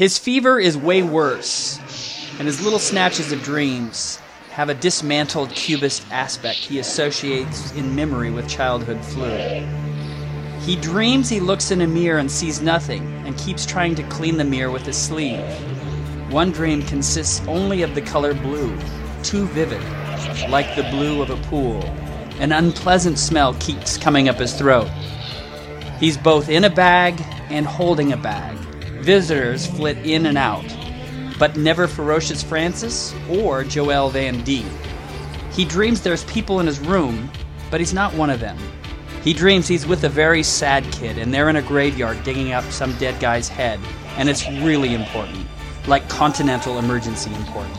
His fever is way worse, and his little snatches of dreams have a dismantled cubist aspect he associates in memory with childhood flu. He dreams he looks in a mirror and sees nothing, and keeps trying to clean the mirror with his sleeve. One dream consists only of the color blue, too vivid, like the blue of a pool. An unpleasant smell keeps coming up his throat. He's both in a bag and holding a bag. Visitors flit in and out, but never Ferocious Francis or Joel Van D. He dreams there's people in his room, but he's not one of them. He dreams he's with a very sad kid and they're in a graveyard digging up some dead guy's head, and it's really important, like continental emergency important.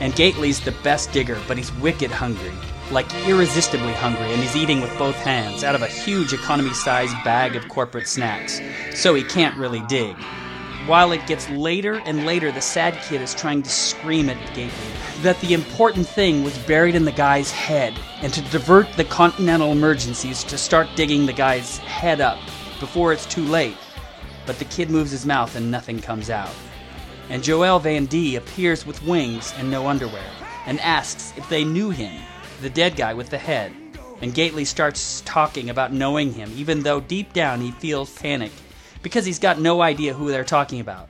And Gately's the best digger, but he's wicked hungry, like irresistibly hungry, and he's eating with both hands out of a huge economy sized bag of corporate snacks, so he can't really dig. While it gets later and later, the sad kid is trying to scream at Gately that the important thing was buried in the guy's head, and to divert the continental emergencies to start digging the guy's head up before it's too late. But the kid moves his mouth and nothing comes out. And Joel Van D appears with wings and no underwear, and asks if they knew him, the dead guy with the head. And Gately starts talking about knowing him, even though deep down he feels panic because he's got no idea who they're talking about.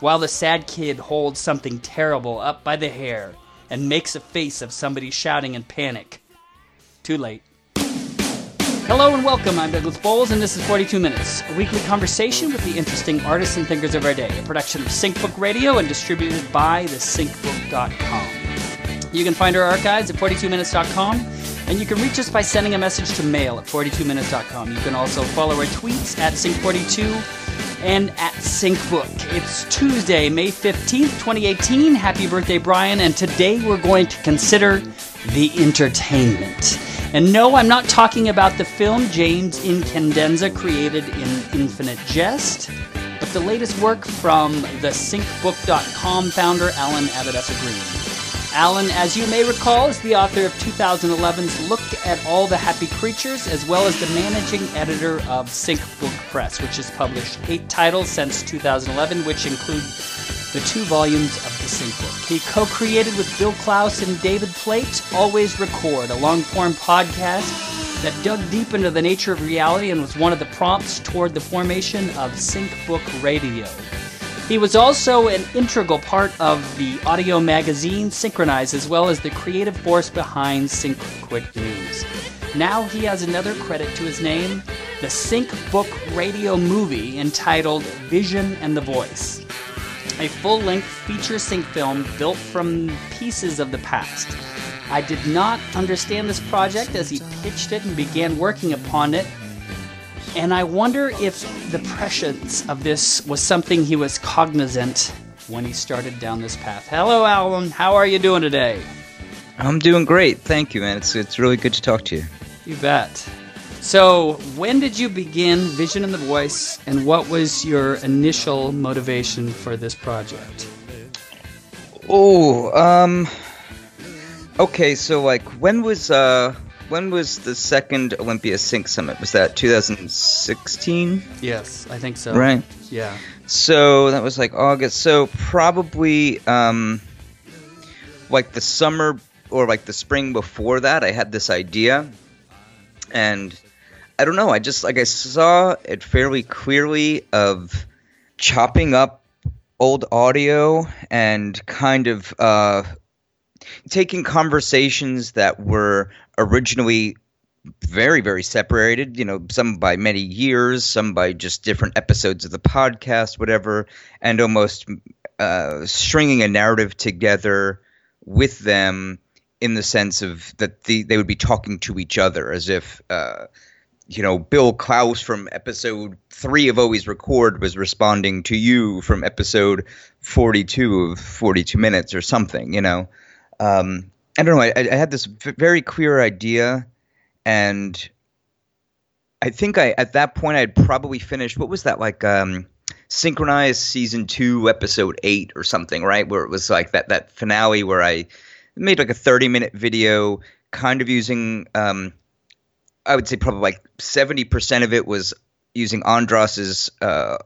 While the sad kid holds something terrible up by the hair and makes a face of somebody shouting in panic. Too late. Hello and welcome. I'm Douglas Bowles, and this is 42 Minutes, a weekly conversation with the interesting artists and thinkers of our day, a production of SyncBook Radio and distributed by thesyncbook.com. You can find our archives at 42minutes.com, and you can reach us by sending a message to mail at 42minutes.com. You can also follow our tweets at Sync42 and at SyncBook. It's Tuesday, May 15th, 2018. Happy birthday, Brian, and today we're going to consider the entertainment. And no, I'm not talking about the film James Incandenza created in Infinite Jest, but the latest work from the syncbook.com founder Alan Abbadessa Green. Alan, as you may recall, is the author of 2011's Look at All the Happy Creatures, as well as the managing editor of Sync Book Press, which has published eight titles since 2011, which include the two volumes of the Sync Book. He co created with Bill Klaus and David Plate Always Record, a long form podcast that dug deep into the nature of reality and was one of the prompts toward the formation of Sync Book Radio. He was also an integral part of the audio magazine Synchronize, as well as the creative force behind Sync Quick News. Now he has another credit to his name the Sync Book radio movie entitled Vision and the Voice, a full length feature sync film built from pieces of the past. I did not understand this project as he pitched it and began working upon it and I wonder if the prescience of this was something he was cognizant when he started down this path. Hello, Alan. How are you doing today? I'm doing great. Thank you, man. It's, it's really good to talk to you. You bet. So, when did you begin Vision and the Voice, and what was your initial motivation for this project? Oh, um, okay. So, like, when was uh, when was the second Olympia Sync Summit? Was that 2016? Yes, I think so. Right. Yeah. So that was like August. So probably um, like the summer or like the spring before that, I had this idea, and I don't know. I just like I saw it fairly clearly of chopping up old audio and kind of uh, taking conversations that were originally very very separated you know some by many years some by just different episodes of the podcast whatever and almost uh, stringing a narrative together with them in the sense of that the, they would be talking to each other as if uh, you know bill klaus from episode 3 of always record was responding to you from episode 42 of 42 minutes or something you know? Um, I don't know. I, I had this very clear idea, and I think I at that point I'd probably finished. What was that like? Um, synchronized season two, episode eight, or something, right? Where it was like that that finale where I made like a thirty minute video, kind of using. Um, I would say probably like seventy percent of it was using Andras's uh,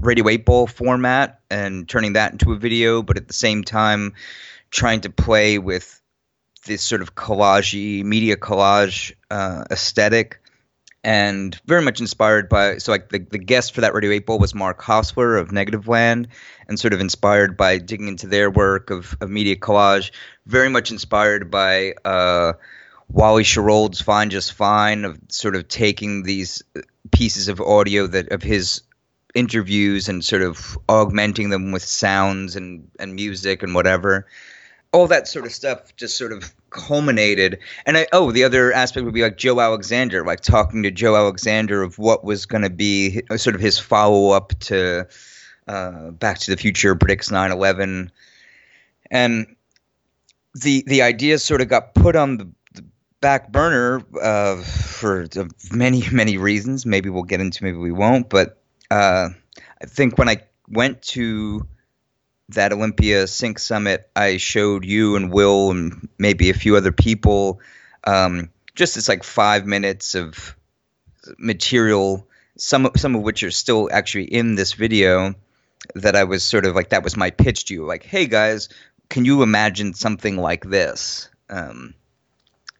Radio 8 Ball format and turning that into a video, but at the same time trying to play with this sort of collage media collage uh, aesthetic and very much inspired by so like the, the guest for that radio 8 ball was mark hosler of Negativland and sort of inspired by digging into their work of, of media collage very much inspired by uh, wally Schirald's fine just fine of sort of taking these pieces of audio that of his interviews and sort of augmenting them with sounds and, and music and whatever all that sort of stuff just sort of culminated. And I, oh, the other aspect would be like Joe Alexander, like talking to Joe Alexander of what was going to be sort of his follow up to uh, Back to the Future predicts 9/11, and the the idea sort of got put on the, the back burner uh, for many many reasons. Maybe we'll get into, maybe we won't. But uh, I think when I went to that Olympia Sync Summit, I showed you and Will and maybe a few other people um, just it's like five minutes of material, some some of which are still actually in this video. That I was sort of like that was my pitch to you, like, hey guys, can you imagine something like this? Um,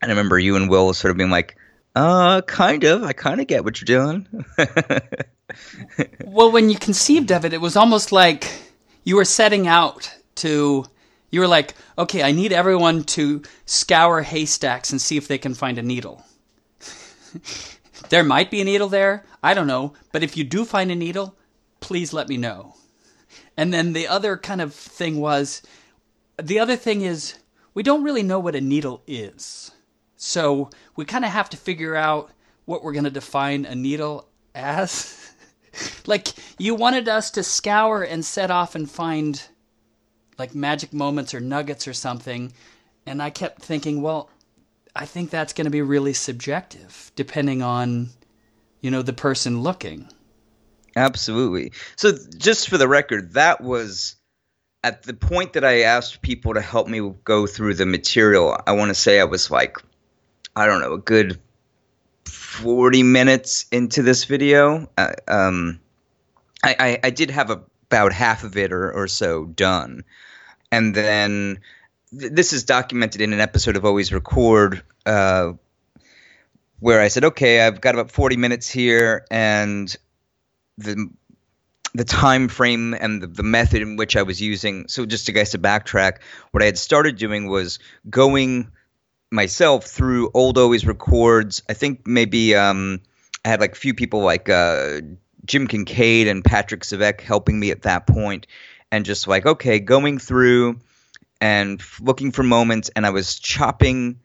and I remember you and Will sort of being like, uh, kind of. I kind of get what you're doing. well, when you conceived of it, it was almost like you were setting out to you were like, okay, I need everyone to scour haystacks and see if they can find a needle. there might be a needle there, I don't know, but if you do find a needle, please let me know. And then the other kind of thing was the other thing is we don't really know what a needle is. So we kind of have to figure out what we're going to define a needle as. like you wanted us to scour and set off and find like magic moments or nuggets or something and i kept thinking well i think that's going to be really subjective depending on you know the person looking. Absolutely. So just for the record that was at the point that i asked people to help me go through the material i want to say i was like i don't know a good 40 minutes into this video, uh, um, I, I, I, did have a, about half of it or, or so done. And then th- this is documented in an episode of Always Record uh, where I said, okay, I've got about 40 minutes here, and the the time frame and the, the method in which I was using. So just to guys to backtrack, what I had started doing was going myself through old always records. I think maybe um, I had like a few people like uh, Jim Kincaid and Patrick Savek helping me at that point, and just like okay, going through and looking for moments, and I was chopping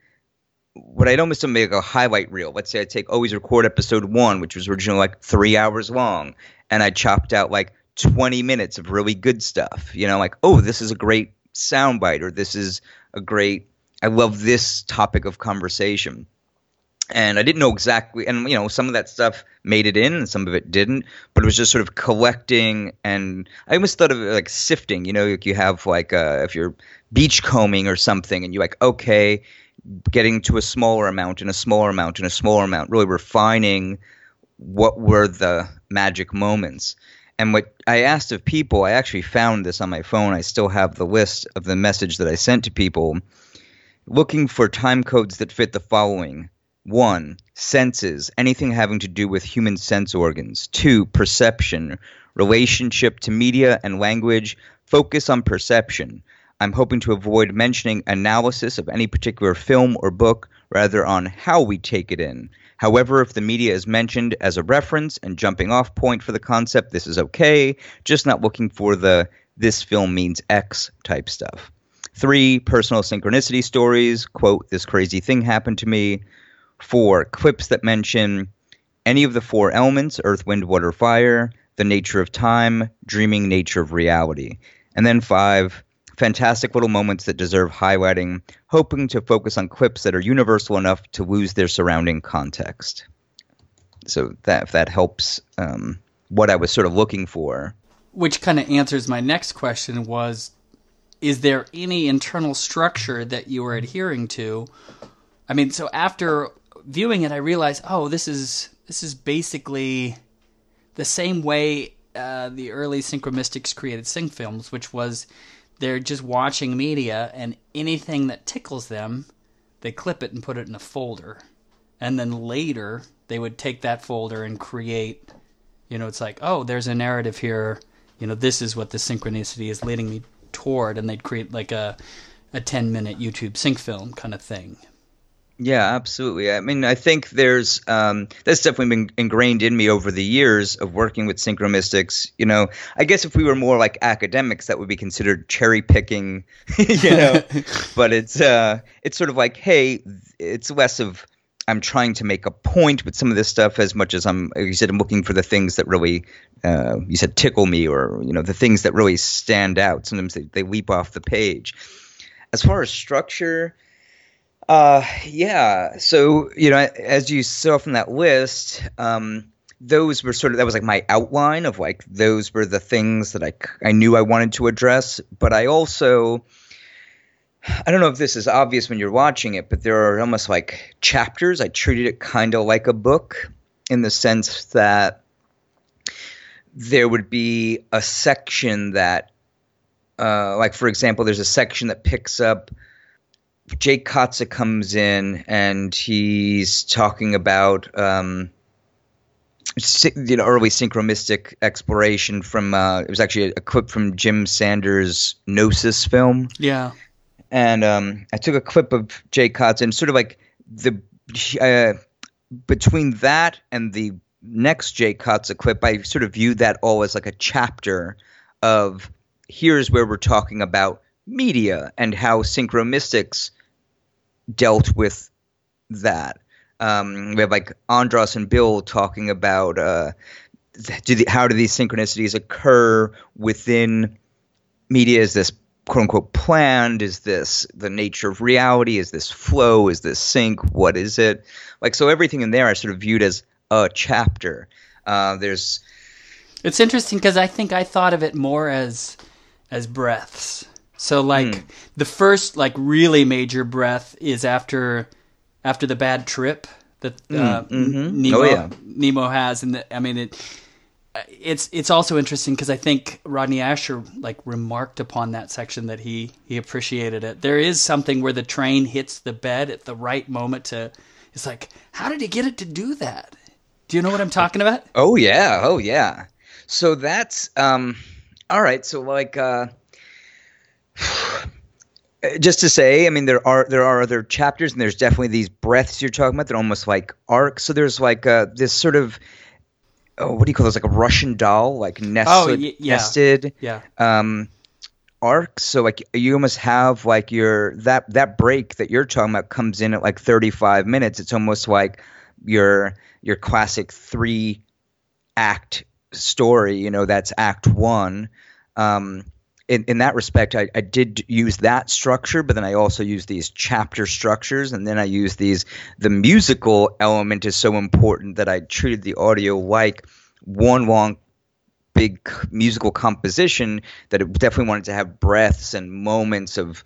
what I'd almost make a highlight reel. Let's say I take always record episode one, which was originally like three hours long, and I chopped out like 20 minutes of really good stuff. You know, like, oh, this is a great soundbite, or this is a great I love this topic of conversation. And I didn't know exactly, and you know, some of that stuff made it in, and some of it didn't. But it was just sort of collecting, and I almost thought of it like sifting. You know, like you have like uh, if you're beachcombing or something, and you're like, okay, getting to a smaller amount and a smaller amount and a smaller amount, really refining what were the magic moments. And what I asked of people, I actually found this on my phone. I still have the list of the message that I sent to people looking for time codes that fit the following. 1. Senses, anything having to do with human sense organs. 2. Perception, relationship to media and language. Focus on perception. I'm hoping to avoid mentioning analysis of any particular film or book, rather on how we take it in. However, if the media is mentioned as a reference and jumping off point for the concept, this is okay, just not looking for the this film means X type stuff. Three, personal synchronicity stories. Quote, this crazy thing happened to me. Four, clips that mention any of the four elements earth, wind, water, fire, the nature of time, dreaming nature of reality. And then five, fantastic little moments that deserve highlighting, hoping to focus on clips that are universal enough to lose their surrounding context. So that if that helps um, what I was sort of looking for. Which kind of answers my next question was is there any internal structure that you are adhering to? I mean, so after viewing it, I realized, oh, this is this is basically the same way uh, the early synchromystics created sync films, which was they're just watching media and anything that tickles them, they clip it and put it in a folder. And then later they would take that folder and create, you know, it's like, oh, there's a narrative here. You know, this is what the synchronicity is leading me toward. And they'd create like a, a 10 minute YouTube sync film kind of thing. Yeah, absolutely. I mean, I think there's um, that's definitely been ingrained in me over the years of working with synchromystics. You know, I guess if we were more like academics, that would be considered cherry picking. you know, but it's uh, it's sort of like, hey, it's less of I'm trying to make a point with some of this stuff as much as I'm. You said, I'm looking for the things that really, uh, you said, tickle me, or you know, the things that really stand out. Sometimes they, they leap off the page. As far as structure uh, yeah. So you know, as you saw from that list, um, those were sort of that was like my outline of like those were the things that I I knew I wanted to address, but I also. I don't know if this is obvious when you're watching it, but there are almost like chapters. I treated it kind of like a book in the sense that there would be a section that, uh, like, for example, there's a section that picks up Jake Kotze comes in and he's talking about um, you know early synchromystic exploration from uh, it was actually a, a, clip from Jim Sanders' Gnosis film. Yeah, and um, I took a clip of Jake Kotze and sort of like the uh, between that and the next Jake Kotze clip, I sort of viewed that all as like a chapter of here's where we're talking about media and how synchromystics dealt with that. Um, we have like Andras and Bill talking about uh, do the, how do these synchronicities occur within media? Is this quote unquote planned? Is this the nature of reality? Is this flow? Is this sync? What is it? Like so, everything in there I sort of viewed as a chapter. Uh, there's. It's interesting because I think I thought of it more as as breaths. So like mm. the first like really major breath is after after the bad trip that uh, mm, mm-hmm. Nemo oh, yeah. Nemo has, and the, I mean it. It's it's also interesting because I think Rodney Ascher like remarked upon that section that he he appreciated it. There is something where the train hits the bed at the right moment to. It's like how did he get it to do that? Do you know what I'm talking about? Oh yeah, oh yeah. So that's um, all right. So like uh, just to say, I mean, there are there are other chapters, and there's definitely these breaths you're talking about. They're almost like arcs. So there's like uh, this sort of oh, what do you call this? Like a Russian doll, like nested, oh, y- yeah. nested, yeah. Um, arcs. So like you almost have like your that that break that you're talking about comes in at like 35 minutes. It's almost like your your classic three act story. You know, that's Act One. Um, in, in that respect, I, I did use that structure, but then I also use these chapter structures, and then I use these. The musical element is so important that I treated the audio like one long big musical composition that it definitely wanted to have breaths and moments of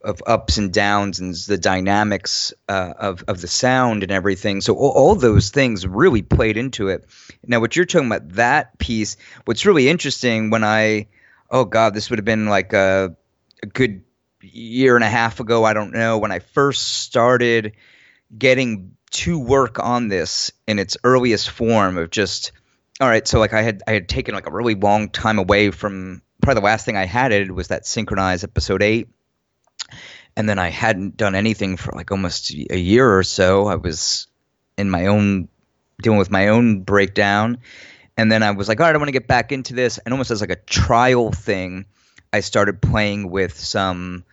of ups and downs and the dynamics uh, of of the sound and everything. So all, all, those things really played into it. Now, what you're talking about that piece, what's really interesting when I oh god, this would have been like a, a good year and a half ago. I don't know when I first started getting to work on this in its earliest form of just all right. So like I had I had taken like a really long time away from probably the last thing I had it was that synchronized episode eight. And then I hadn't done anything for like almost a year or so. I was in my own dealing with my own breakdown and then I was like, all right, I want to get back into this. And almost as like a trial thing, I started playing with some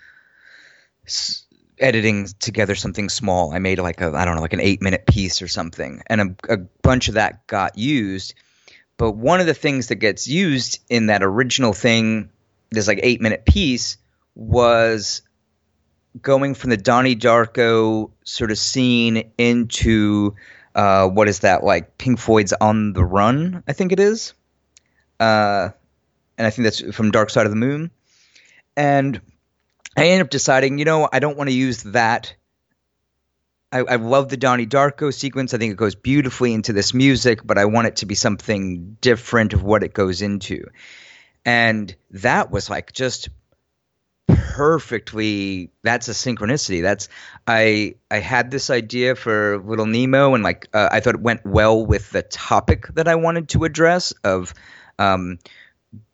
s- editing together something small. I made like a I don't know like an eight minute piece or something, and a, a bunch of that got used. But one of the things that gets used in that original thing, this like eight minute piece, was going from the Donnie Darko sort of scene into uh, what is that like Pink Floyd's On the Run? I think it is. Uh, and I think that's from Dark Side of the Moon. And I end up deciding, you know, I don't want to use that. I, I love the Donnie Darko sequence. I think it goes beautifully into this music, but I want it to be something different of what it goes into. And that was like just perfectly that's a synchronicity that's i i had this idea for little nemo and like uh, i thought it went well with the topic that i wanted to address of um,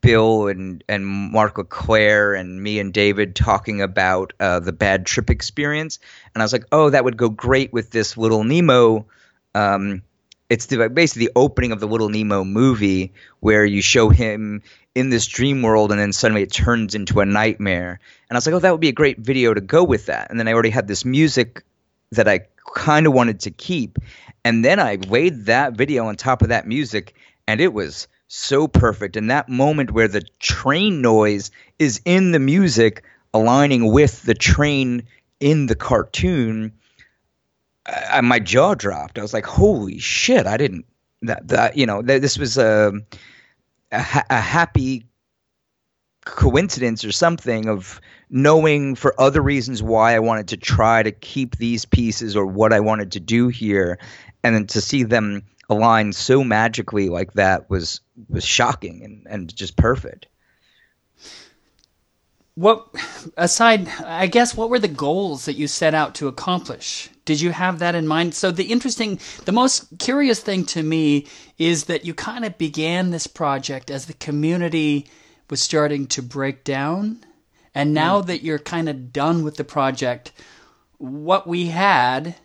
Bill and and Mark LeClaire and me and David talking about uh, the bad trip experience, and I was like, oh, that would go great with this Little Nemo. Um, it's the, basically the opening of the Little Nemo movie where you show him in this dream world and then suddenly it turns into a nightmare. And I was like, oh, that would be a great video to go with that. And then I already had this music that I kind of wanted to keep. And then I laid that video on top of that music, and it was so perfect. And that moment where the train noise is in the music, aligning with the train in the cartoon, I, my jaw dropped. I was like, "Holy shit!" I didn't that that you know this was a a, a happy coincidence or something of knowing for other reasons why I wanted to try to keep these pieces or what I wanted to do here, and then to see them align so magically like that was was shocking and, and just perfect. What aside, I guess, what were the goals that you set out to accomplish? Did you have that in mind? So the interesting, the most curious thing to me is that you kind of began this project as the community was starting to break down, and now mm. that you're kind of done with the project, what we had,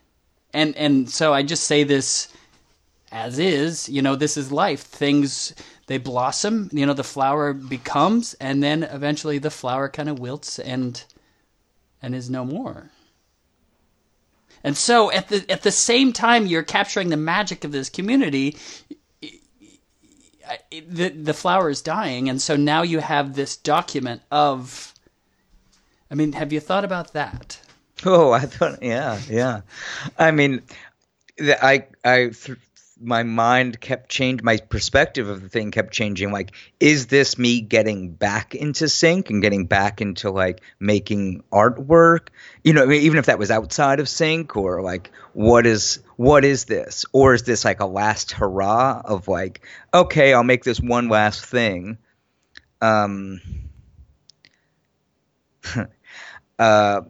and and so I just say this as is, you know, this is life. Things they blossom, you know, the flower becomes and then eventually the flower kind of wilts and and is no more. And so at the at the same time you're capturing the magic of this community, the the flower is dying and so now you have this document of I mean, have you thought about that? Oh, I thought, yeah, yeah. I mean, I I th- my mind kept changing my perspective of the thing kept changing like is this me getting back into sync and getting back into like making artwork? You know I mean, even if that was outside of sync or like what is what is this? Or is this like a last hurrah of like okay i'll make this one last thing? Um uh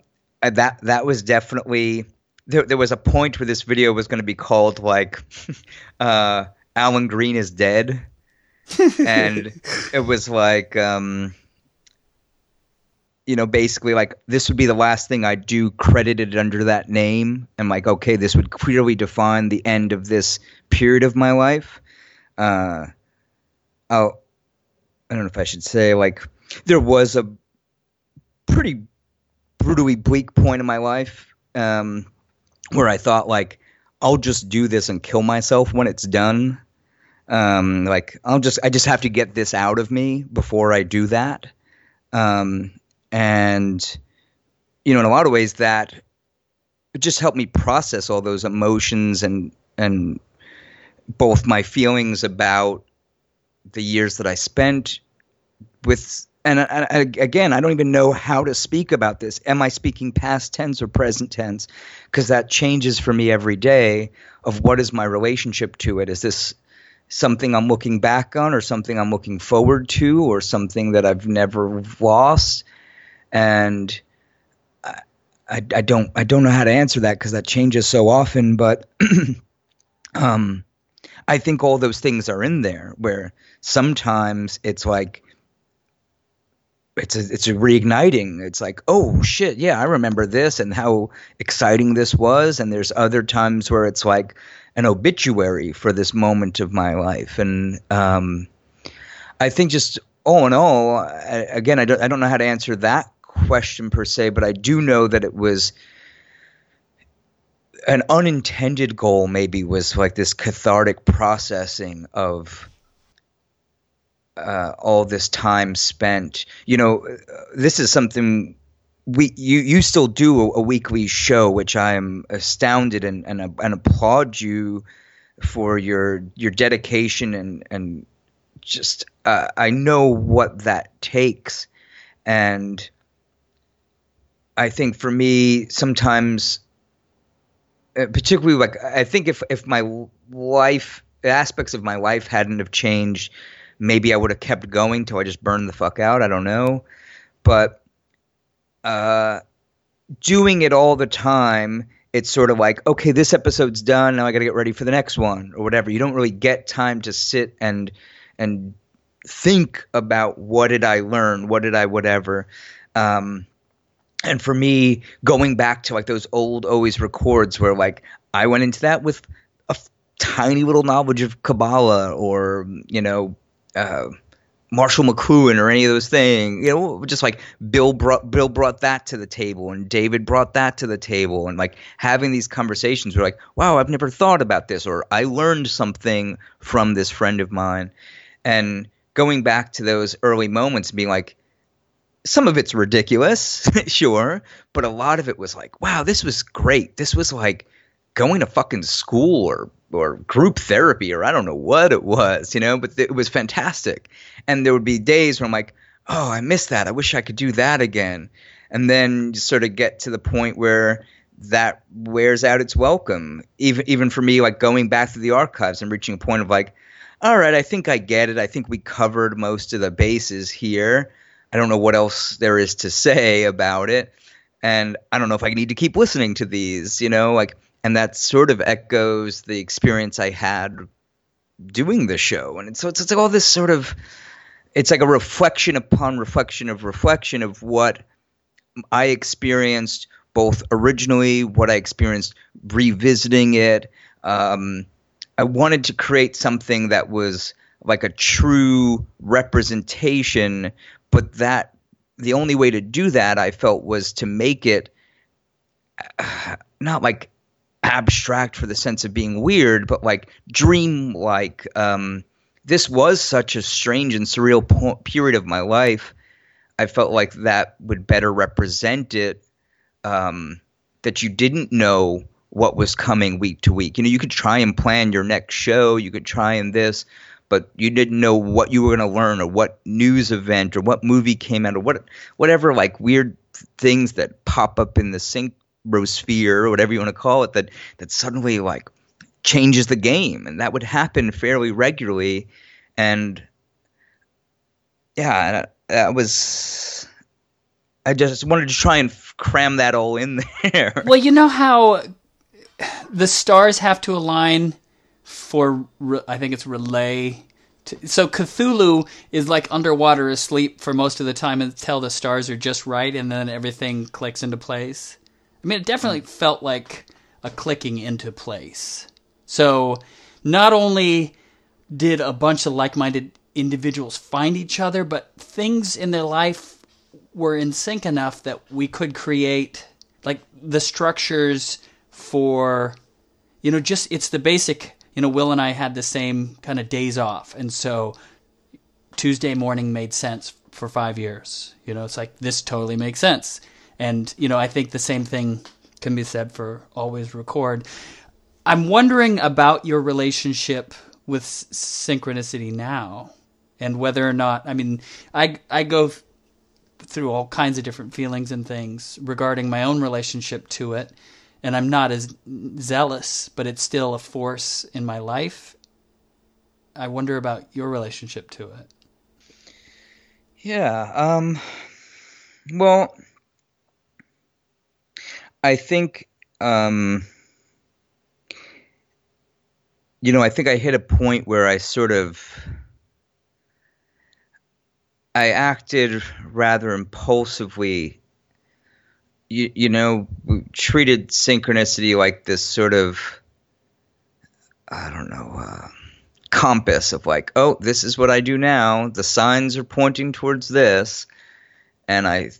that that was definitely there, there was a point where this video was going to be called like uh, Alan Green is dead, and it was like um, you know basically like this would be the last thing I do credited under that name, and like okay, this would clearly define the end of this period of my life. Uh, oh, I don't know if I should say like there was a pretty brutally bleak point in my life. Um, where I thought like I'll just do this and kill myself when it's done. Um, like I'll just I just have to get this out of me before I do that. Um, and you know, in a lot of ways, that it just helped me process all those emotions and and both my feelings about the years that I spent with and, and, again, I don't even know how to speak about this. Am I speaking past tense or present tense? Because that changes for me every day. Of what is my relationship to it? Is this something I'm looking back on, or something I'm looking forward to, or something that I've never lost? And I, I, I don't I don't know how to answer that because that changes so often. But um, I think all those things are in there. Where sometimes it's like it's a, it's a reigniting. It's like, oh shit, yeah, I remember this and how exciting this was. And there's other times where it's like an obituary for this moment of my life. And um, I think just all in all, I, again, I don't I don't know how to answer that question per se, but I do know that it was an unintended goal. Maybe was like this cathartic processing of uh, all this time spent. You know, this is something we you you still do a, a weekly show, which I am astounded and and, and applaud you for your your dedication and and just uh, I know what that takes, and I think for me sometimes uh, particularly like I think if if my life aspects of my life hadn't have changed, maybe I would have kept going till I just burned the fuck out. I don't know, but uh, doing it all the time, it's sort of like okay, this episode's done. Now I got to get ready for the next one or whatever. You don't really get time to sit and and think about what did I learn, what did I whatever. Um, and for me, going back to like those old always records where like I went into that with a f- tiny little knowledge of Kabbalah or you know uh, Marshall McLuhan or any of those things. You know, just like Bill brought Bill brought that to the table and David brought that to the table and like having these conversations were like, wow, I've never thought about this or I learned something from this friend of mine. And going back to those early moments being like, some of it's ridiculous, sure, but a lot of it was like, wow, this was great. This was like going to fucking school or or group therapy or I don't know what it was, you know, but it was fantastic. And there would be days where I'm like, oh, I missed that. I wish I could do that again. And then sort of get to the point where that wears out its welcome. Even even for me, like going back through the archives and reaching a point of like, all right, I think I get it. I think we covered most of the bases here. I don't know what else there is to say about it. And I don't know if I need to keep listening to these, you know, like, and that sort of echoes the experience I had doing the show. And so it's, it's like all this sort of, it's like a reflection upon reflection of reflection of what I experienced both originally, what I experienced revisiting it. Um, I wanted to create something that was like a true representation but that the only way to do that I felt was to make it not like abstract for the sense of being weird, but like dream like. Um, this was such a strange and surreal po- period of my life. I felt like that would better represent it. Um, that you didn't know what was coming week to week. You know, you could try and plan your next show, you could try and this, but you didn't know what you were going to learn or what news event or what movie came out or what whatever like weird things that pop up in the synchrosphere or whatever you want to call it that that suddenly like changes the game and that would happen fairly regularly and yeah that was I just wanted to try and cram that all in there. Well, you know how the stars have to align for I think it's R'lyeh. So Cthulhu is like underwater asleep for most of the time until the stars are just right, and then everything clicks into place. I mean, it definitely felt like a clicking into place. So not only did a bunch of like-minded individuals find each other, but things in their life were in sync enough that we could create like the structures for you know just it's the basic you know, Will and I had the same kind of days off, and so Tuesday morning made sense for five years. You know, it's like this totally makes sense, and you know, I think the same thing can be said for always record. I'm wondering about your relationship with synchronicity now, and whether or not. I mean, I I go through all kinds of different feelings and things regarding my own relationship to it and I'm not as zealous, but it's still a force in my life. I wonder about your relationship to it. Yeah. Um, well, I think, um, you know, I think I hit a point where I sort of. I acted rather impulsively you, you know, treated synchronicity like this sort of, I don't know, uh, compass of like, oh, this is what I do now. The signs are pointing towards this. And I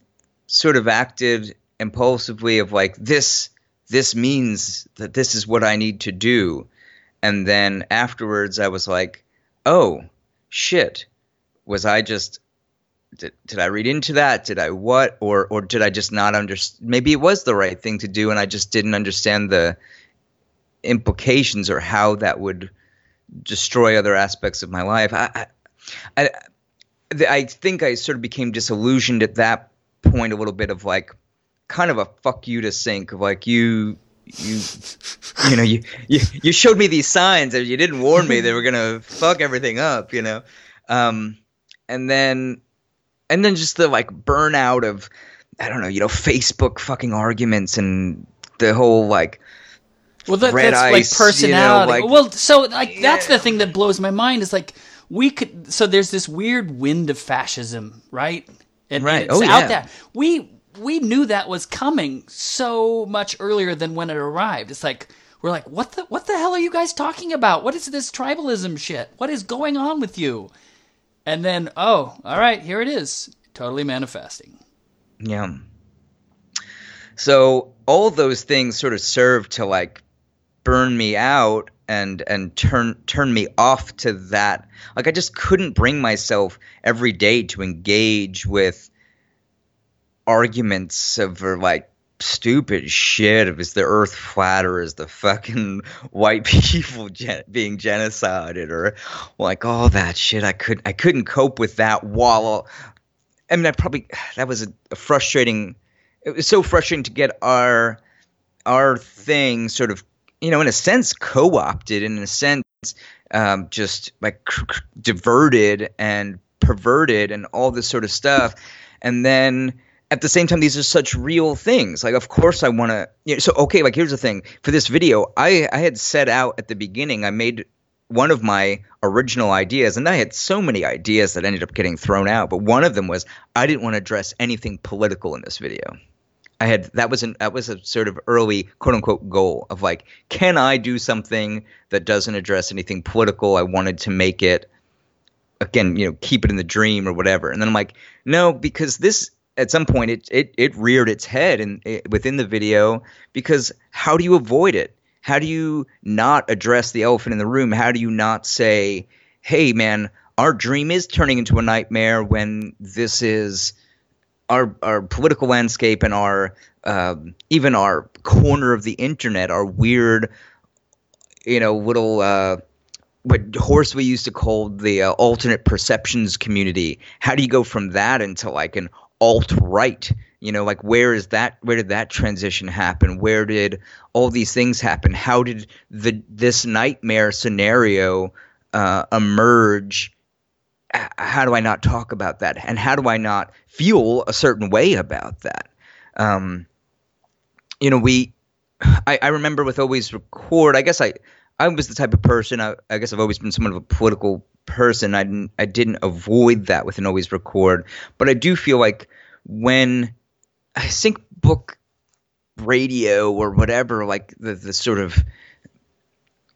sort of acted impulsively of like, this, this means that this is what I need to do. And then afterwards, I was like, oh, shit. Was I just did, did I read into that? Did I what? Or or did I just not understand? Maybe it was the right thing to do, and I just didn't understand the implications or how that would destroy other aspects of my life. I, I, I, I think I sort of became disillusioned at that point a little bit of like, kind of a fuck you to sync of like you you you know you, you you showed me these signs and you didn't warn me they were gonna fuck everything up you know? Um and then and then just the like burnout of i don't know you know facebook fucking arguments and the whole like well that, red that's ice, like personality you know, like- well so like that's the thing that blows my mind is like we could so there's this weird wind of fascism right? And, and Right. it's Oh, out yeah. there. We we knew that was coming so much earlier than when it arrived. It's like we're like what the what the hell are you guys talking about? What is this tribalism shit? What is going on with you? And then oh all right here it is. Totally manifesting. Yeah. So all those things sort of serve to like burn me out and and turn turn me off to that. Like I just couldn't bring myself every day to engage with arguments over like stupid shit of is the earth flat or is the fucking white people gen- being genocided or like all that shit i could i couldn't cope with that while I mean, I probably that was a, a frustrating. It was so frustrating to get our our thing sort of, you know, in a sense, co-opted, in a sense, um, just like cr- cr- diverted and perverted, and all this sort of stuff. And then at the same time, these are such real things. Like, of course, I want to. You know, so, okay, like here's the thing. For this video, I I had set out at the beginning. I made one of my original ideas, and I had so many ideas that ended up getting thrown out. But one of them was I didn't want to address anything political in this video. I had that was an that was a sort of early quote unquote goal of like, can I do something that doesn't address anything political? I wanted to make it again, you know, keep it in the dream or whatever. And then I'm like, no, because this at some point it it it reared its head in it, within the video because how do you avoid it? How do you not address the elephant in the room? How do you not say, "Hey man, our dream is turning into a nightmare when this is our our political landscape and our um, even our corner of the internet, our weird, you know, little uh, what horse we used to call the uh, alternate perceptions community. How do you go from that into like an alt right? You know, like where is that? Where did that transition happen? Where did all these things happen? How did the this nightmare scenario uh, emerge? How do I not talk about that? And how do I not feel a certain way about that? Um, you know, we. I, I remember with always record. I guess I I was the type of person. I, I guess I've always been somewhat of a political person. I didn't I didn't avoid that with an always record, but I do feel like when I Sync Book radio or whatever, like the the sort of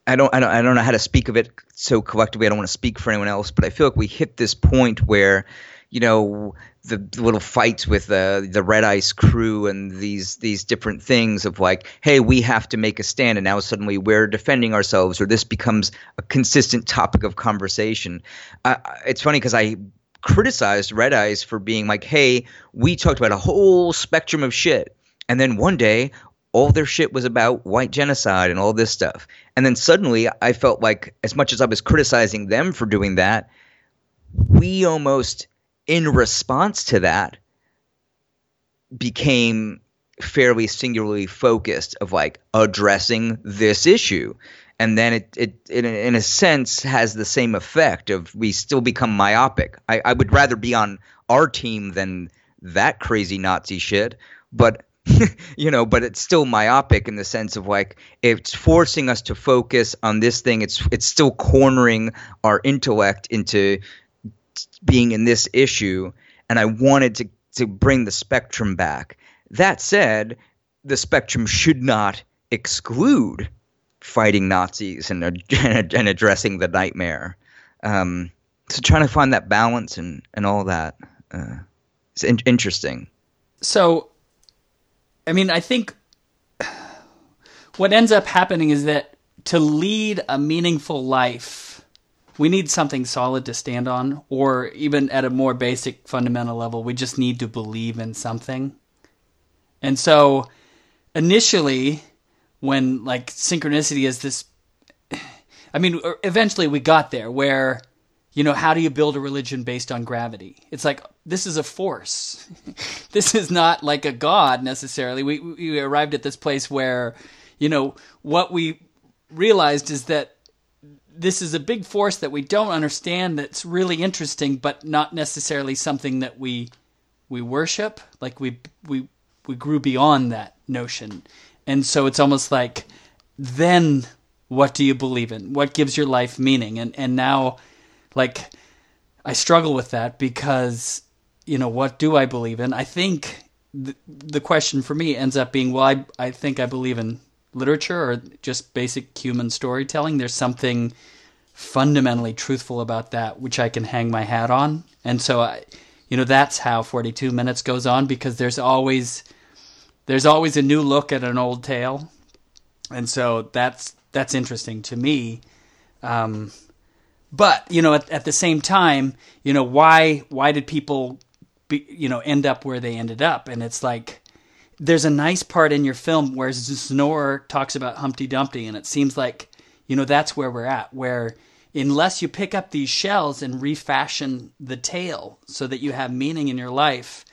I don't, I don't I don't know how to speak of it so collectively. I don't want to speak for anyone else, but I feel like we hit this point where, you know, the little fights with uh, the Red Ice crew and these these different things of like, hey, we have to make a stand, and now suddenly we're defending ourselves, or this becomes a consistent topic of conversation. Uh, it's funny because I criticized Red Ice for being like, hey, we talked about a whole spectrum of shit, and then one day all their shit was about white genocide and all this stuff. And then suddenly I felt like, as much as I was criticizing them for doing that, we almost, in response to that, became fairly singularly focused of like addressing this issue. And then it, it, it, in a sense, has the same effect of we still become myopic. I, I would rather be on our team than that crazy Nazi shit. But you know, but it's still myopic in the sense of like it's forcing us to focus on this thing. It's it's still cornering our intellect into being in this issue, and I wanted to to bring the spectrum back. That said, the spectrum should not exclude fighting Nazis and and addressing the nightmare. Um, so trying to find that balance and and all that, uh, in- interesting. So, I mean, I think what ends up happening is that to lead a meaningful life, we need something solid to stand on, or even at a more basic fundamental level, we just need to believe in something. And so, initially, when like synchronicity is this, I mean, er, eventually we got there where you know, how do you build a religion based on gravity? It's like this is a force. this is not like a god necessarily. We we arrived at this place where, you know, what we realized is that this is a big force that we don't understand that's really interesting, but not necessarily something that we we worship. Like we we we grew beyond that notion, and so it's almost like then what do you believe in? What gives your life meaning? And and now, like, I struggle with that because you know what do I believe in? I think the, the question for me ends up being, well, I I think I believe in literature or just basic human storytelling. There's something fundamentally truthful about that which I can hang my hat on. And so I you know that's how 42 minutes goes on because there's always there's always a new look at an old tale. And so that's that's interesting to me. Um, but you know, at, at the same time, you know, why why did people, be, you know, end up where they ended up? And it's like there's a nice part in your film where Snore talks about Humpty Dumpty, and it seems like you know that's where we're at. Where unless you pick up these shells and refashion the tale so that you have meaning in your life,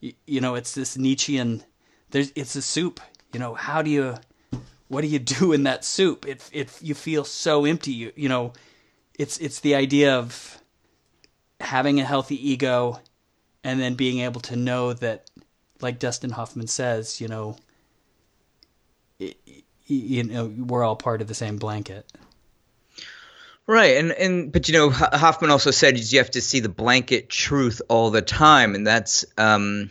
you, you know, it's this Nietzschean. There's it's a soup. You know, how do you what do you do in that soup? If if you feel so empty, you you know, it's it's the idea of having a healthy ego and then being able to know that like Dustin Hoffman says, you know, it, you know, we're all part of the same blanket. Right, and and but you know Hoffman also said you have to see the blanket truth all the time, and that's um,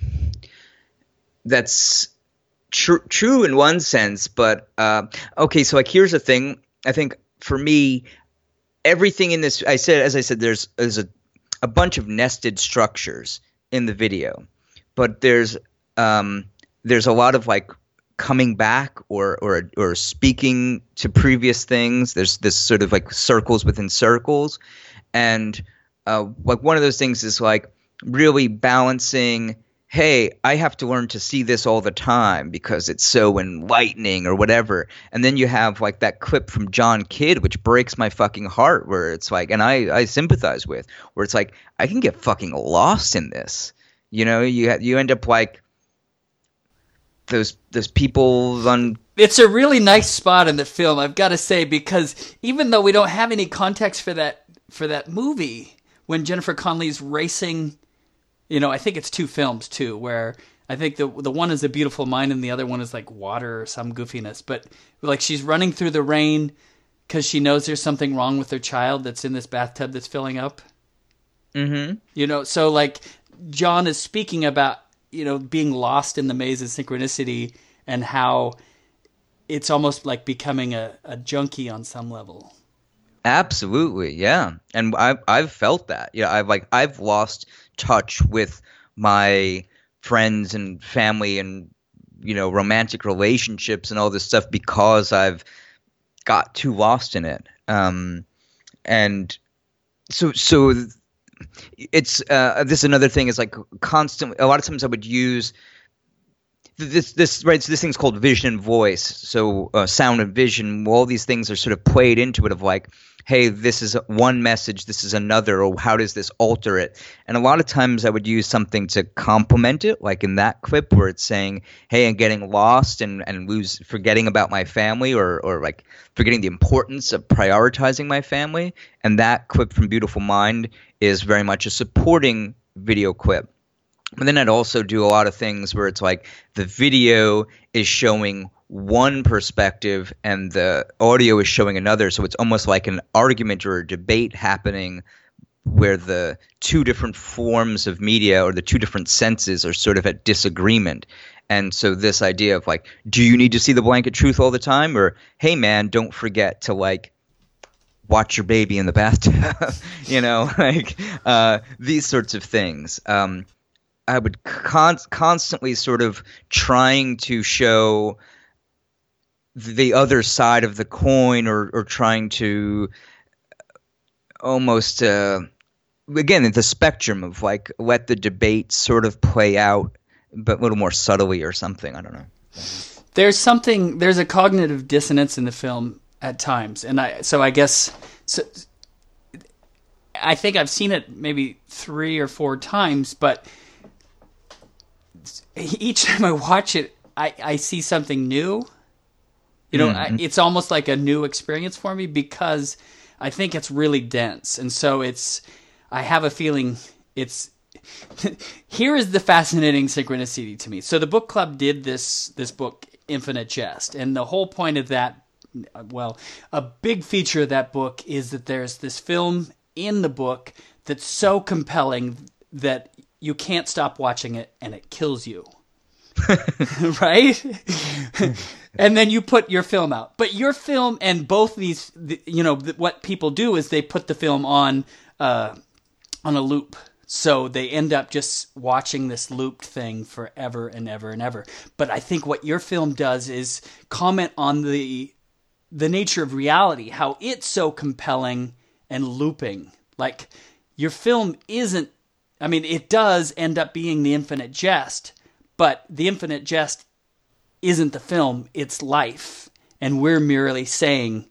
that's true true in one sense. But uh, okay, so like here's the thing. I think for me, everything in this, I said as I said, there's there's a a bunch of nested structures in the video, but there's um, there's a lot of like coming back or or or speaking to previous things. There's this sort of like circles within circles, and uh, like one of those things is like really balancing. Hey, I have to learn to see this all the time because it's so enlightening or whatever. And then you have like that clip from John Kidd, which breaks my fucking heart, where it's like, and I, I sympathize with, where it's like, I can get fucking lost in this. You know, you you end up like those those people on it's a really nice spot in the film i've got to say because even though we don't have any context for that for that movie when jennifer connelly's racing you know i think it's two films too where i think the the one is a beautiful mind and the other one is like water or some goofiness but like she's running through the rain because she knows there's something wrong with her child that's in this bathtub that's filling up mm-hmm. you know so like john is speaking about you know being lost in the maze of synchronicity and how it's almost like becoming a, a junkie on some level. Absolutely yeah. And i've, I've felt that. Yeah i've like i've lost touch with my friends and family and you know romantic relationships and all this stuff because i've got too lost in it. Um and so so it's uh, this is another thing is like constant. A lot of times I would use this this right. So this thing's called vision and voice. So uh, sound and vision. All these things are sort of played into it of like, hey, this is one message, this is another, or how does this alter it? And a lot of times I would use something to complement it, like in that clip where it's saying, hey, I'm getting lost and, and lose forgetting about my family or or like forgetting the importance of prioritizing my family. And that clip from Beautiful Mind is very much a supporting video clip. But then I'd also do a lot of things where it's like the video is showing one perspective and the audio is showing another. So it's almost like an argument or a debate happening where the two different forms of media or the two different senses are sort of at disagreement. And so this idea of like, do you need to see the blanket truth all the time? Or, hey man, don't forget to like watch your baby in the bathtub, you know, like uh, these sorts of things. Um, I would con- constantly sort of trying to show the other side of the coin or, or trying to almost uh, again the spectrum of like let the debate sort of play out but a little more subtly or something i don't know there's something there's a cognitive dissonance in the film at times, and I so I guess so. I think I've seen it maybe three or four times, but each time I watch it, I, I see something new. You know, I, mm-hmm. it's almost like a new experience for me because I think it's really dense, and so it's. I have a feeling it's. here is the fascinating synchronicity to me. So the book club did this this book Infinite Jest, and the whole point of that well, a big feature of that book is that there's this film in the book that's so compelling that you can't stop watching it and it kills you. right? and then you put your film out. But your film and both these, you know, what people do is they put the film on uh, on a loop. So they end up just watching this looped thing forever and ever and ever. But I think what your film does is comment on the the nature of reality, how it's so compelling and looping. Like your film isn't I mean, it does end up being the infinite jest, but the infinite jest isn't the film, it's life. And we're merely saying,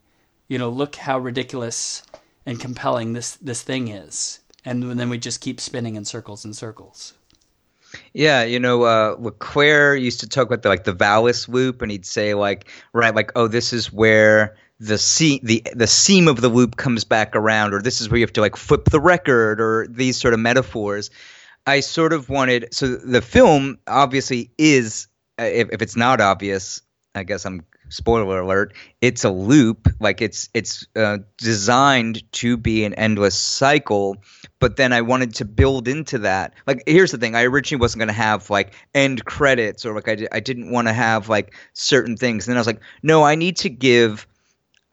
you know, look how ridiculous and compelling this this thing is. And then we just keep spinning in circles and circles. Yeah, you know, uh, LeClaire used to talk about the, like the Valis loop, and he'd say like, right, like, oh, this is where the seam the the seam of the loop comes back around, or this is where you have to like flip the record, or these sort of metaphors. I sort of wanted so the film obviously is uh, if, if it's not obvious, I guess I'm spoiler alert. It's a loop, like it's it's uh, designed to be an endless cycle. But then I wanted to build into that. Like here's the thing: I originally wasn't going to have like end credits or like I, I didn't want to have like certain things. And then I was like, no, I need to give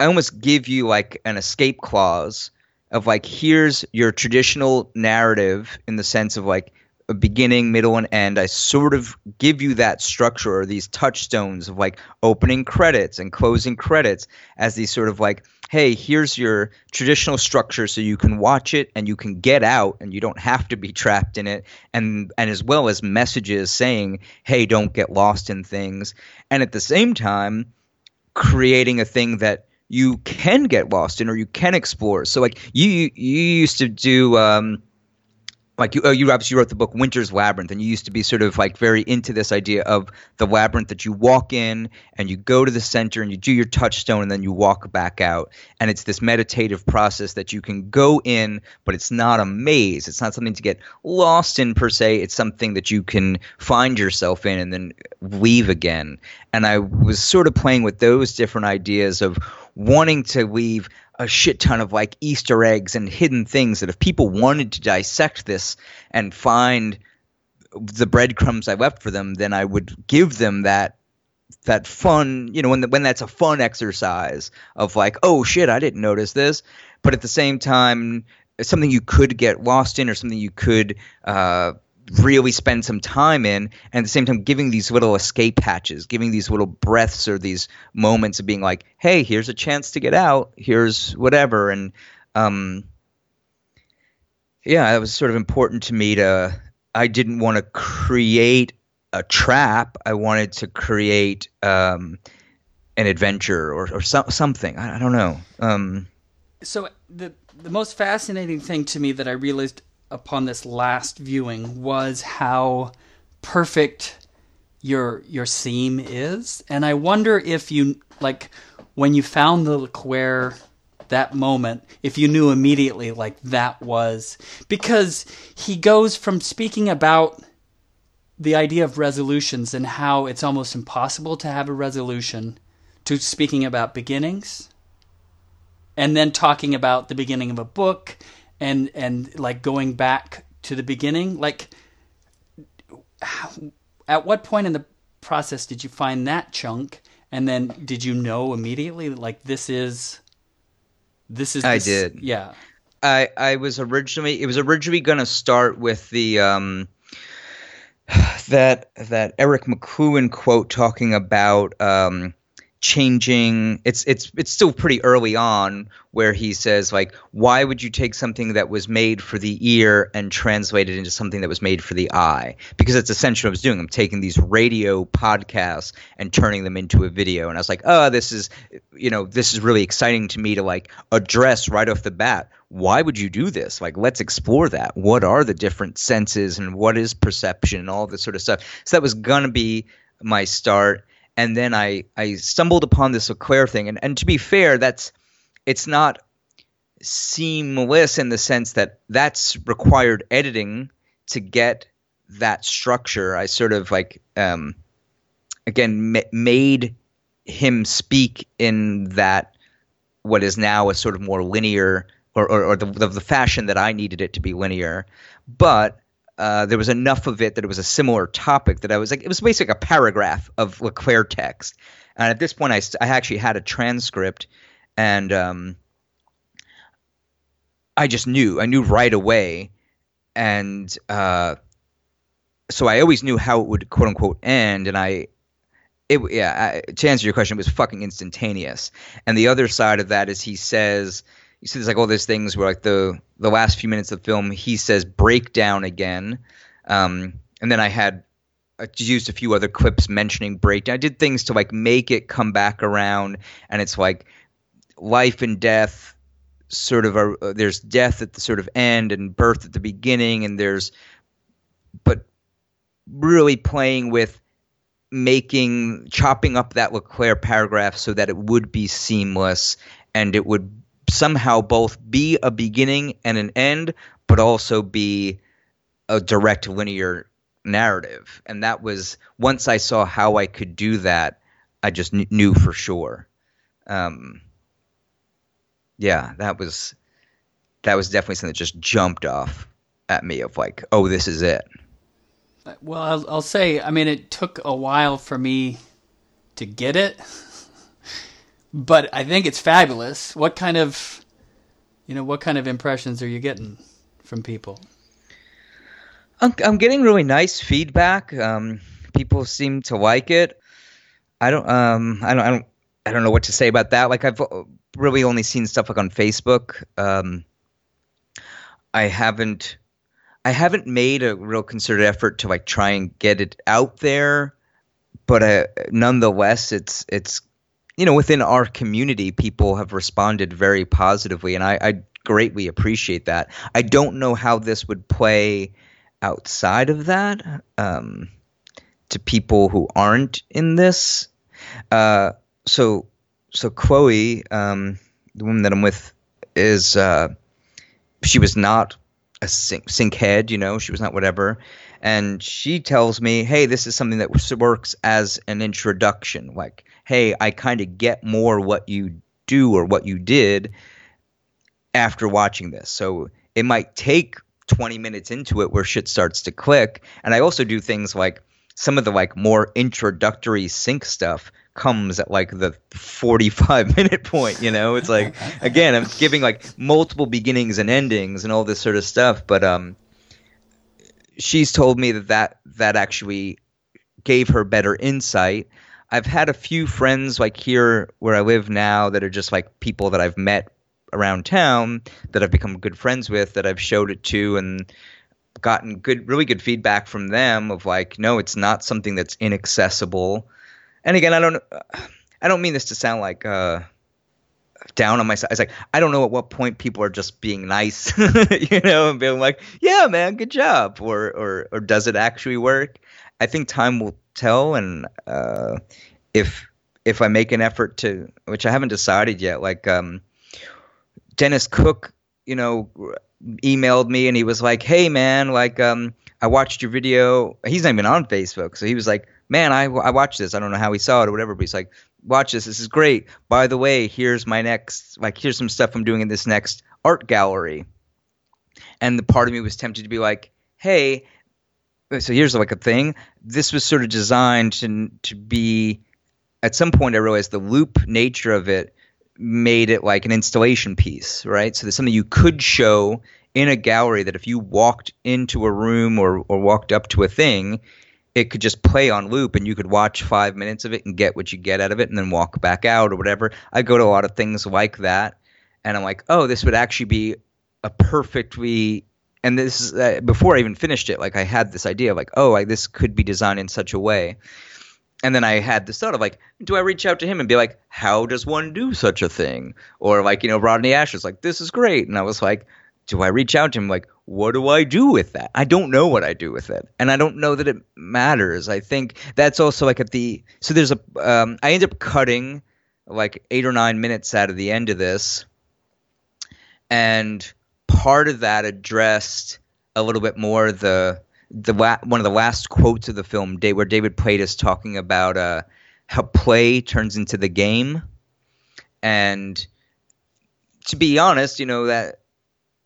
I almost give you like an escape clause of like here's your traditional narrative in the sense of like a beginning, middle, and end. I sort of give you that structure or these touchstones of like opening credits and closing credits as these sort of like, hey, here's your traditional structure so you can watch it and you can get out and you don't have to be trapped in it. And and as well as messages saying, hey, don't get lost in things. And at the same time, creating a thing that you can get lost in or you can explore. So like you you used to do um, like you, oh, you obviously wrote the book Winter's Labyrinth, and you used to be sort of like very into this idea of the labyrinth that you walk in and you go to the center and you do your touchstone and then you walk back out. And it's this meditative process that you can go in, but it's not a maze. It's not something to get lost in per se. It's something that you can find yourself in and then leave again. And I was sort of playing with those different ideas of wanting to leave a shit ton of like Easter eggs and hidden things that if people wanted to dissect this and find the breadcrumbs I left for them, then I would give them that that fun, you know, when the, when that's a fun exercise of like, oh shit, I didn't notice this, but at the same time, something you could get lost in or something you could uh, really spend some time in and at the same time giving these little escape hatches giving these little breaths or these moments of being like hey here's a chance to get out here's whatever. And um yeah it was sort of important to me to i didn't want to create a trap. I wanted to create um an adventure or, or so, something. I, I don't know. Um so the the most fascinating thing to me that i realized upon this last viewing was how perfect your your seam is, and I wonder if you like when you found the LeClaire that moment, if you knew immediately like that was. Because he goes from speaking about the idea of resolutions and how it's almost impossible to have a resolution to speaking about beginnings and then talking about the beginning of a book and and like going back to the beginning like how, at what point in the process did you find that chunk? And then did you know immediately like this is this is I did. Yeah. I I was originally it was originally going to start with the um that that Eric McLuhan quote talking about um changing it's it's it's still pretty early on where he says like why would you take something that was made for the ear and translate it into something that was made for the eye? Because that's essentially what I was doing. I'm taking these radio podcasts and turning them into a video. And I was like oh this is you know this is really exciting to me to like address right off the bat. Why would you do this? Like let's explore that. What are the different senses and what is perception and all this sort of stuff? So that was gonna be my start and then I I stumbled upon this Leclerc thing, and and to be fair, that's it's not seamless in the sense that that's required editing to get that structure. I sort of like um, again ma- made him speak in that what is now a sort of more linear or, or, or the, the fashion that I needed it to be linear, but uh, there was enough of it that it was a similar topic that I was like, it was basically a paragraph of Leclerc text. And at this point, I, I actually had a transcript, and um, I just knew. I knew right away, and uh, so I always knew how it would quote unquote end. And I, it yeah. I, to answer your question, it was fucking instantaneous. And the other side of that is he says you see there's like all these things where like the the last few minutes of the film he says breakdown again. Um, and then i had I used a few other clips mentioning breakdown. I did things to like make it come back around and it's like life and death sort of a, uh, there's death at the sort of end and birth at the beginning and there's but really playing with making chopping up that Leclerc paragraph so that it would be seamless and it would somehow both be a beginning and an end, but also be a direct linear narrative. And that was once I saw how I could do that, I just kn- knew for sure. Um, yeah, that was that was definitely something that just jumped off at me of like, oh, this is it. Well, I'll, I'll say, I mean, it took a while for me to get it but I think it's fabulous. What kind of, you know, what kind of impressions are you getting from people? I'm, getting really nice feedback. Um, people seem to like it. I don't, um, I don't, I don't, I don't know what to say about that. Like I've really only seen stuff like on Facebook. Um, I haven't, I haven't made a real concerted effort to like try and get it out there, but uh, nonetheless, it's it's you know, within our community, people have responded very positively, and I, I greatly appreciate that. I don't know how this would play outside of that um, to people who aren't in this. Uh, so, so Chloe, um, the woman that I'm with, is uh, she was not a sync, sync head, you know, she was not whatever. And she tells me, hey, this is something that works as an introduction. Like, hey, I kind of get more what you do or what you did after watching this. So it might take 20 minutes into it where shit starts to click. And I also do things like some of the like more introductory sync stuff comes at like the 45 minute point, you know? It's like again, I'm giving like multiple beginnings and endings and all this sort of stuff, but um she's told me that that, that actually gave her better insight I've had a few friends like here where I live now that are just like people that I've met around town that I've become good friends with that I've showed it to and gotten good really good feedback from them of like no it's not something that's inaccessible and again I don't I don't mean this to sound like uh down on myself. It's like I don't know at what point people are just being nice, you know, and being like, "Yeah, man, good job," or or or does it actually work? I think time will tell, and uh, if if I make an effort to, which I haven't decided yet, like um, Dennis Cook, you know, emailed me and he was like, "Hey, man, like um, I watched your video. He's not even on Facebook, so he was like." Man, I, I watched this. I don't know how he saw it or whatever, but he's like, watch this. This is great. By the way, here's my next, like, here's some stuff I'm doing in this next art gallery. And the part of me was tempted to be like, hey, so here's like a thing. This was sort of designed to to be. At some point, I realized the loop nature of it made it like an installation piece, right? So there's something you could show in a gallery that if you walked into a room or or walked up to a thing, it could just play on loop and you could watch five minutes of it and get what you get out of it and then walk back out or whatever. I go to a lot of things like that, and I'm like, oh, this would actually be a perfectly and this is uh, before I even finished it. Like I had this idea of like, oh, I, this could be designed in such a way. And then I had this thought of like, do I reach out to him and be like, how does one do such a thing? Or like, you know, Rodney Ascher is like, this is great. And I was like, do I reach out to him? Like, what do I do with that? I don't know what I do with it, and I don't know that it matters. I think that's also like at the so there's a um, I end up cutting like eight or nine minutes out of the end of this, and part of that addressed a little bit more the the one of the last quotes of the film, where David Plate is talking about uh, how play turns into the game, and to be honest, you know that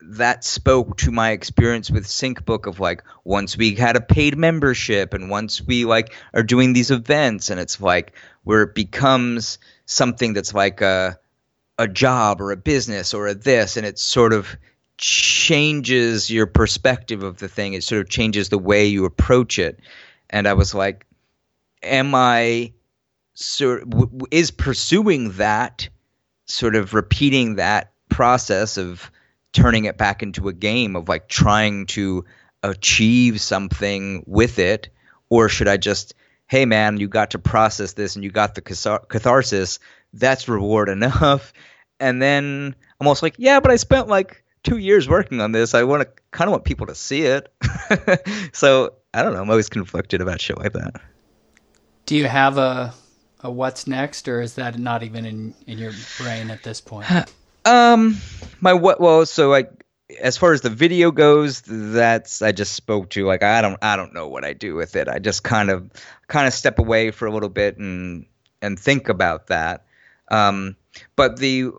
that spoke to my experience with SyncBook of like once we had a paid membership and once we like are doing these events and it's like where it becomes something that's like a a job or a business or a this and it's sort of changes your perspective of the thing. It sort of changes the way you approach it. And i was like am i sort is pursuing that sort of repeating that process of turning it back into a game of like trying to achieve something with it? Or should i just hey man you got to process this and you got the catharsis. That's reward enough. And then i'm also like yeah but i spent like two years working on this i want to kind of want people to see it so i don't know i'm always conflicted about shit like that do you have a a what's next or is that not even in in your brain at this point um, my what? Well, so like as far as the video goes, that's I just spoke to. Like I don't I don't know what I do with it. I just kind of kind of step away for a little bit and and think about that. Um, but the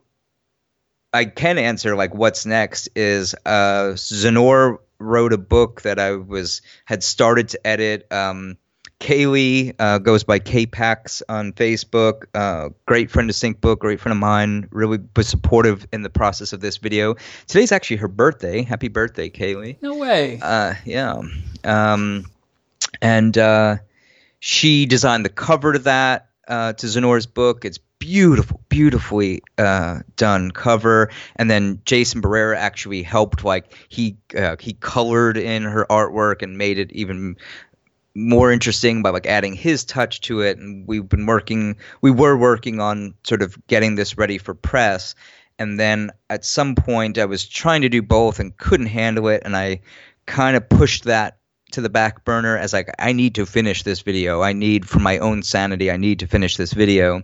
I can answer like what's next is uh Zenor wrote a book that I was had started to edit. Um, Kaylee uh, goes by K-Pax on Facebook. Uh, great friend of SyncBook, great friend of mine. Really was supportive in the process of this video. Today's actually her birthday. Happy birthday, Kaylee. No way. Uh, yeah. Um, and uh, she designed the cover to that, uh, to Zenora's book. It's beautiful, beautifully uh, done cover. And then Jason Barrera actually helped, like he uh, he colored in her artwork and made it even more interesting by like adding his touch to it and we've been working we were working on sort of getting this ready for press and then at some point I was trying to do both and couldn't handle it and I kind of pushed that to the back burner as like I need to finish this video. I need for my own sanity I need to finish this video.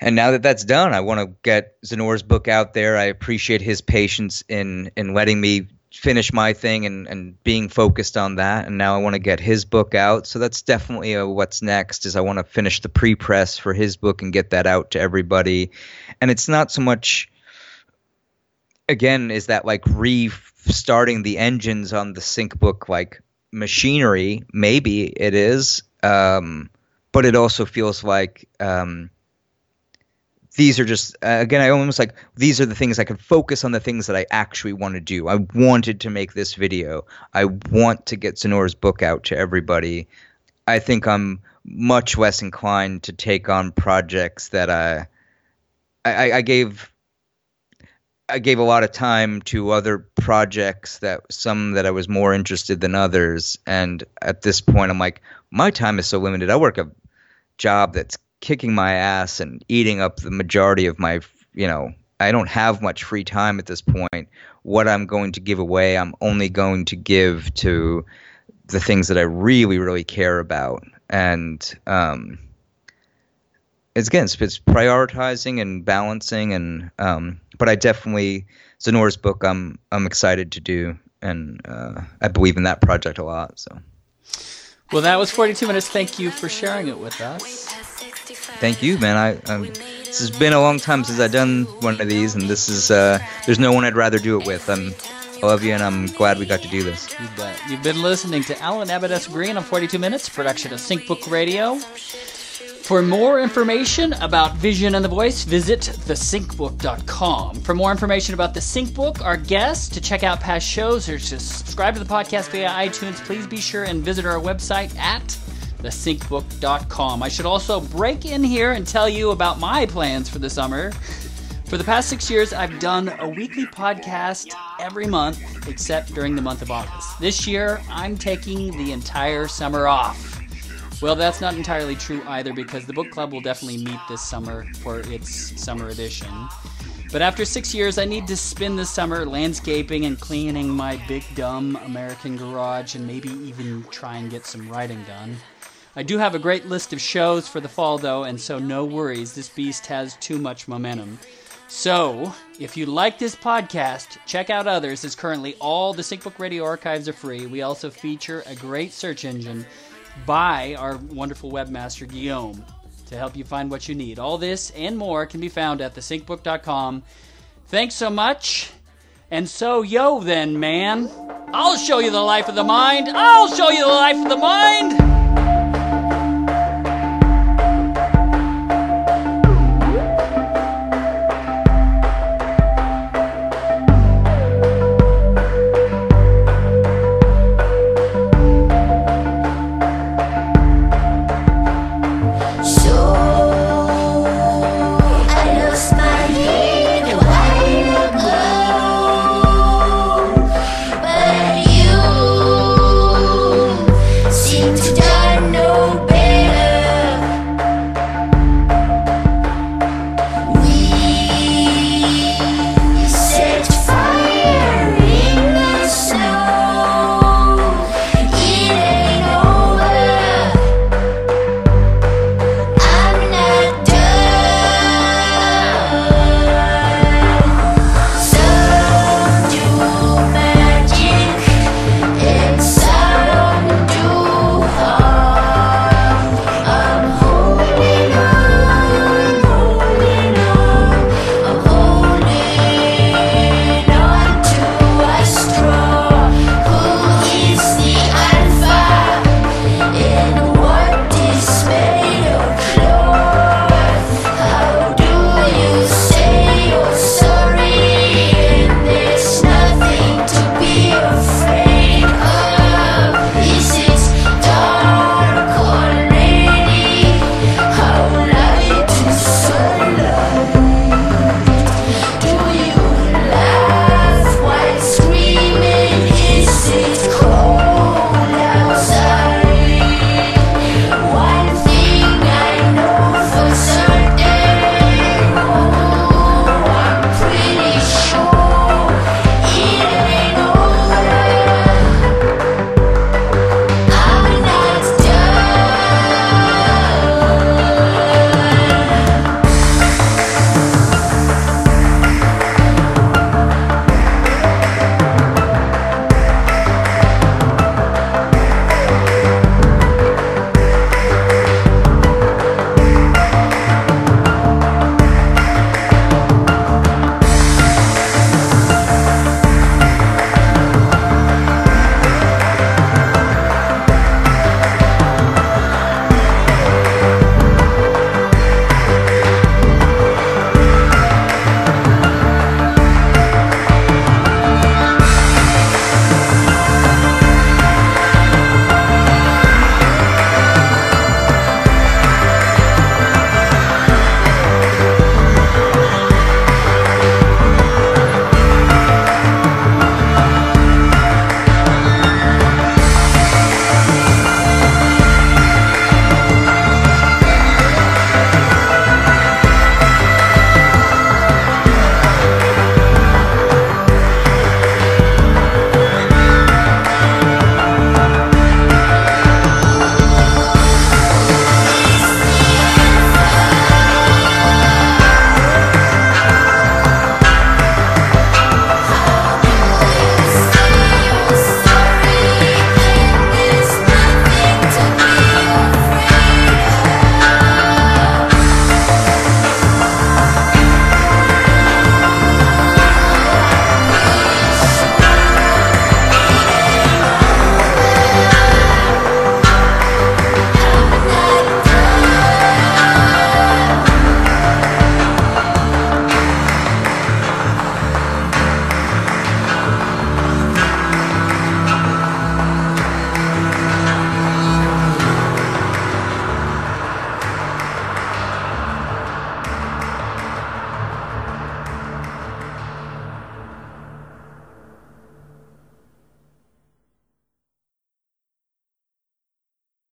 And now that that's done I want to get Zenor's book out there. I appreciate his patience in in letting me finish my thing and, and being focused on that. And now i want to get his book out. So that's definitely a what's next is i want to finish the pre-press for his book and get that out to everybody. And it's not so much again is that like restarting the engines on the sync book like machinery maybe it is um, but it also feels like um, these are just uh, again i almost like these are the things i can focus on the things that i actually want to do. I wanted to make this video. I want to get Sonora's book out to everybody. I think i'm much less inclined to take on projects that i i, I gave I gave a lot of time to other projects that some that I was more interested than others and at this point I'm like my time is so limited I work a job that's kicking my ass and eating up the majority of my, you know, I don't have much free time at this point. What I'm going to give away, I'm only going to give to the things that I really, really care about. And um, it's again, it's, prioritizing and balancing. And um, but I definitely Zenor's book, I'm I'm excited to do, and uh, I believe in that project a lot. So. Well, that was 42 minutes. Thank you for sharing it with us thank you, man. I um, this has been a long time since I've done one of these, and this is uh, there's no one I'd rather do it with. Um, I love you, and I'm glad we got to do this. You bet. You've been listening to Alan Abbadessa Green on 42 Minutes, production of Sync Book Radio. For more information about Vision and the Voice, visit thesyncbook.com. For more information about the SyncBook, our guests, to check out past shows, or to subscribe to the podcast via iTunes, please be sure and visit our website at thesyncbook.com. I should also break in here and tell you about my plans for the summer. For the past six years, I've done a weekly podcast every month except during the month of August. This year, I'm taking the entire summer off. Well, that's not entirely true either because the book club will definitely meet this summer for its summer edition. But after six years, I need to spend the summer landscaping and cleaning my big dumb American garage and maybe even try and get some writing done. I do have a great list of shows for the fall, though, and so no worries, this beast has too much momentum. So, if you like this podcast, check out others, as currently all the SyncBook Radio archives are free. We also feature a great search engine by our wonderful webmaster, Guillaume, to help you find what you need. All this and more can be found at thesyncbook.com. Thanks so much. And so, yo, then, man, I'll show you the life of the mind. I'll show you the life of the mind.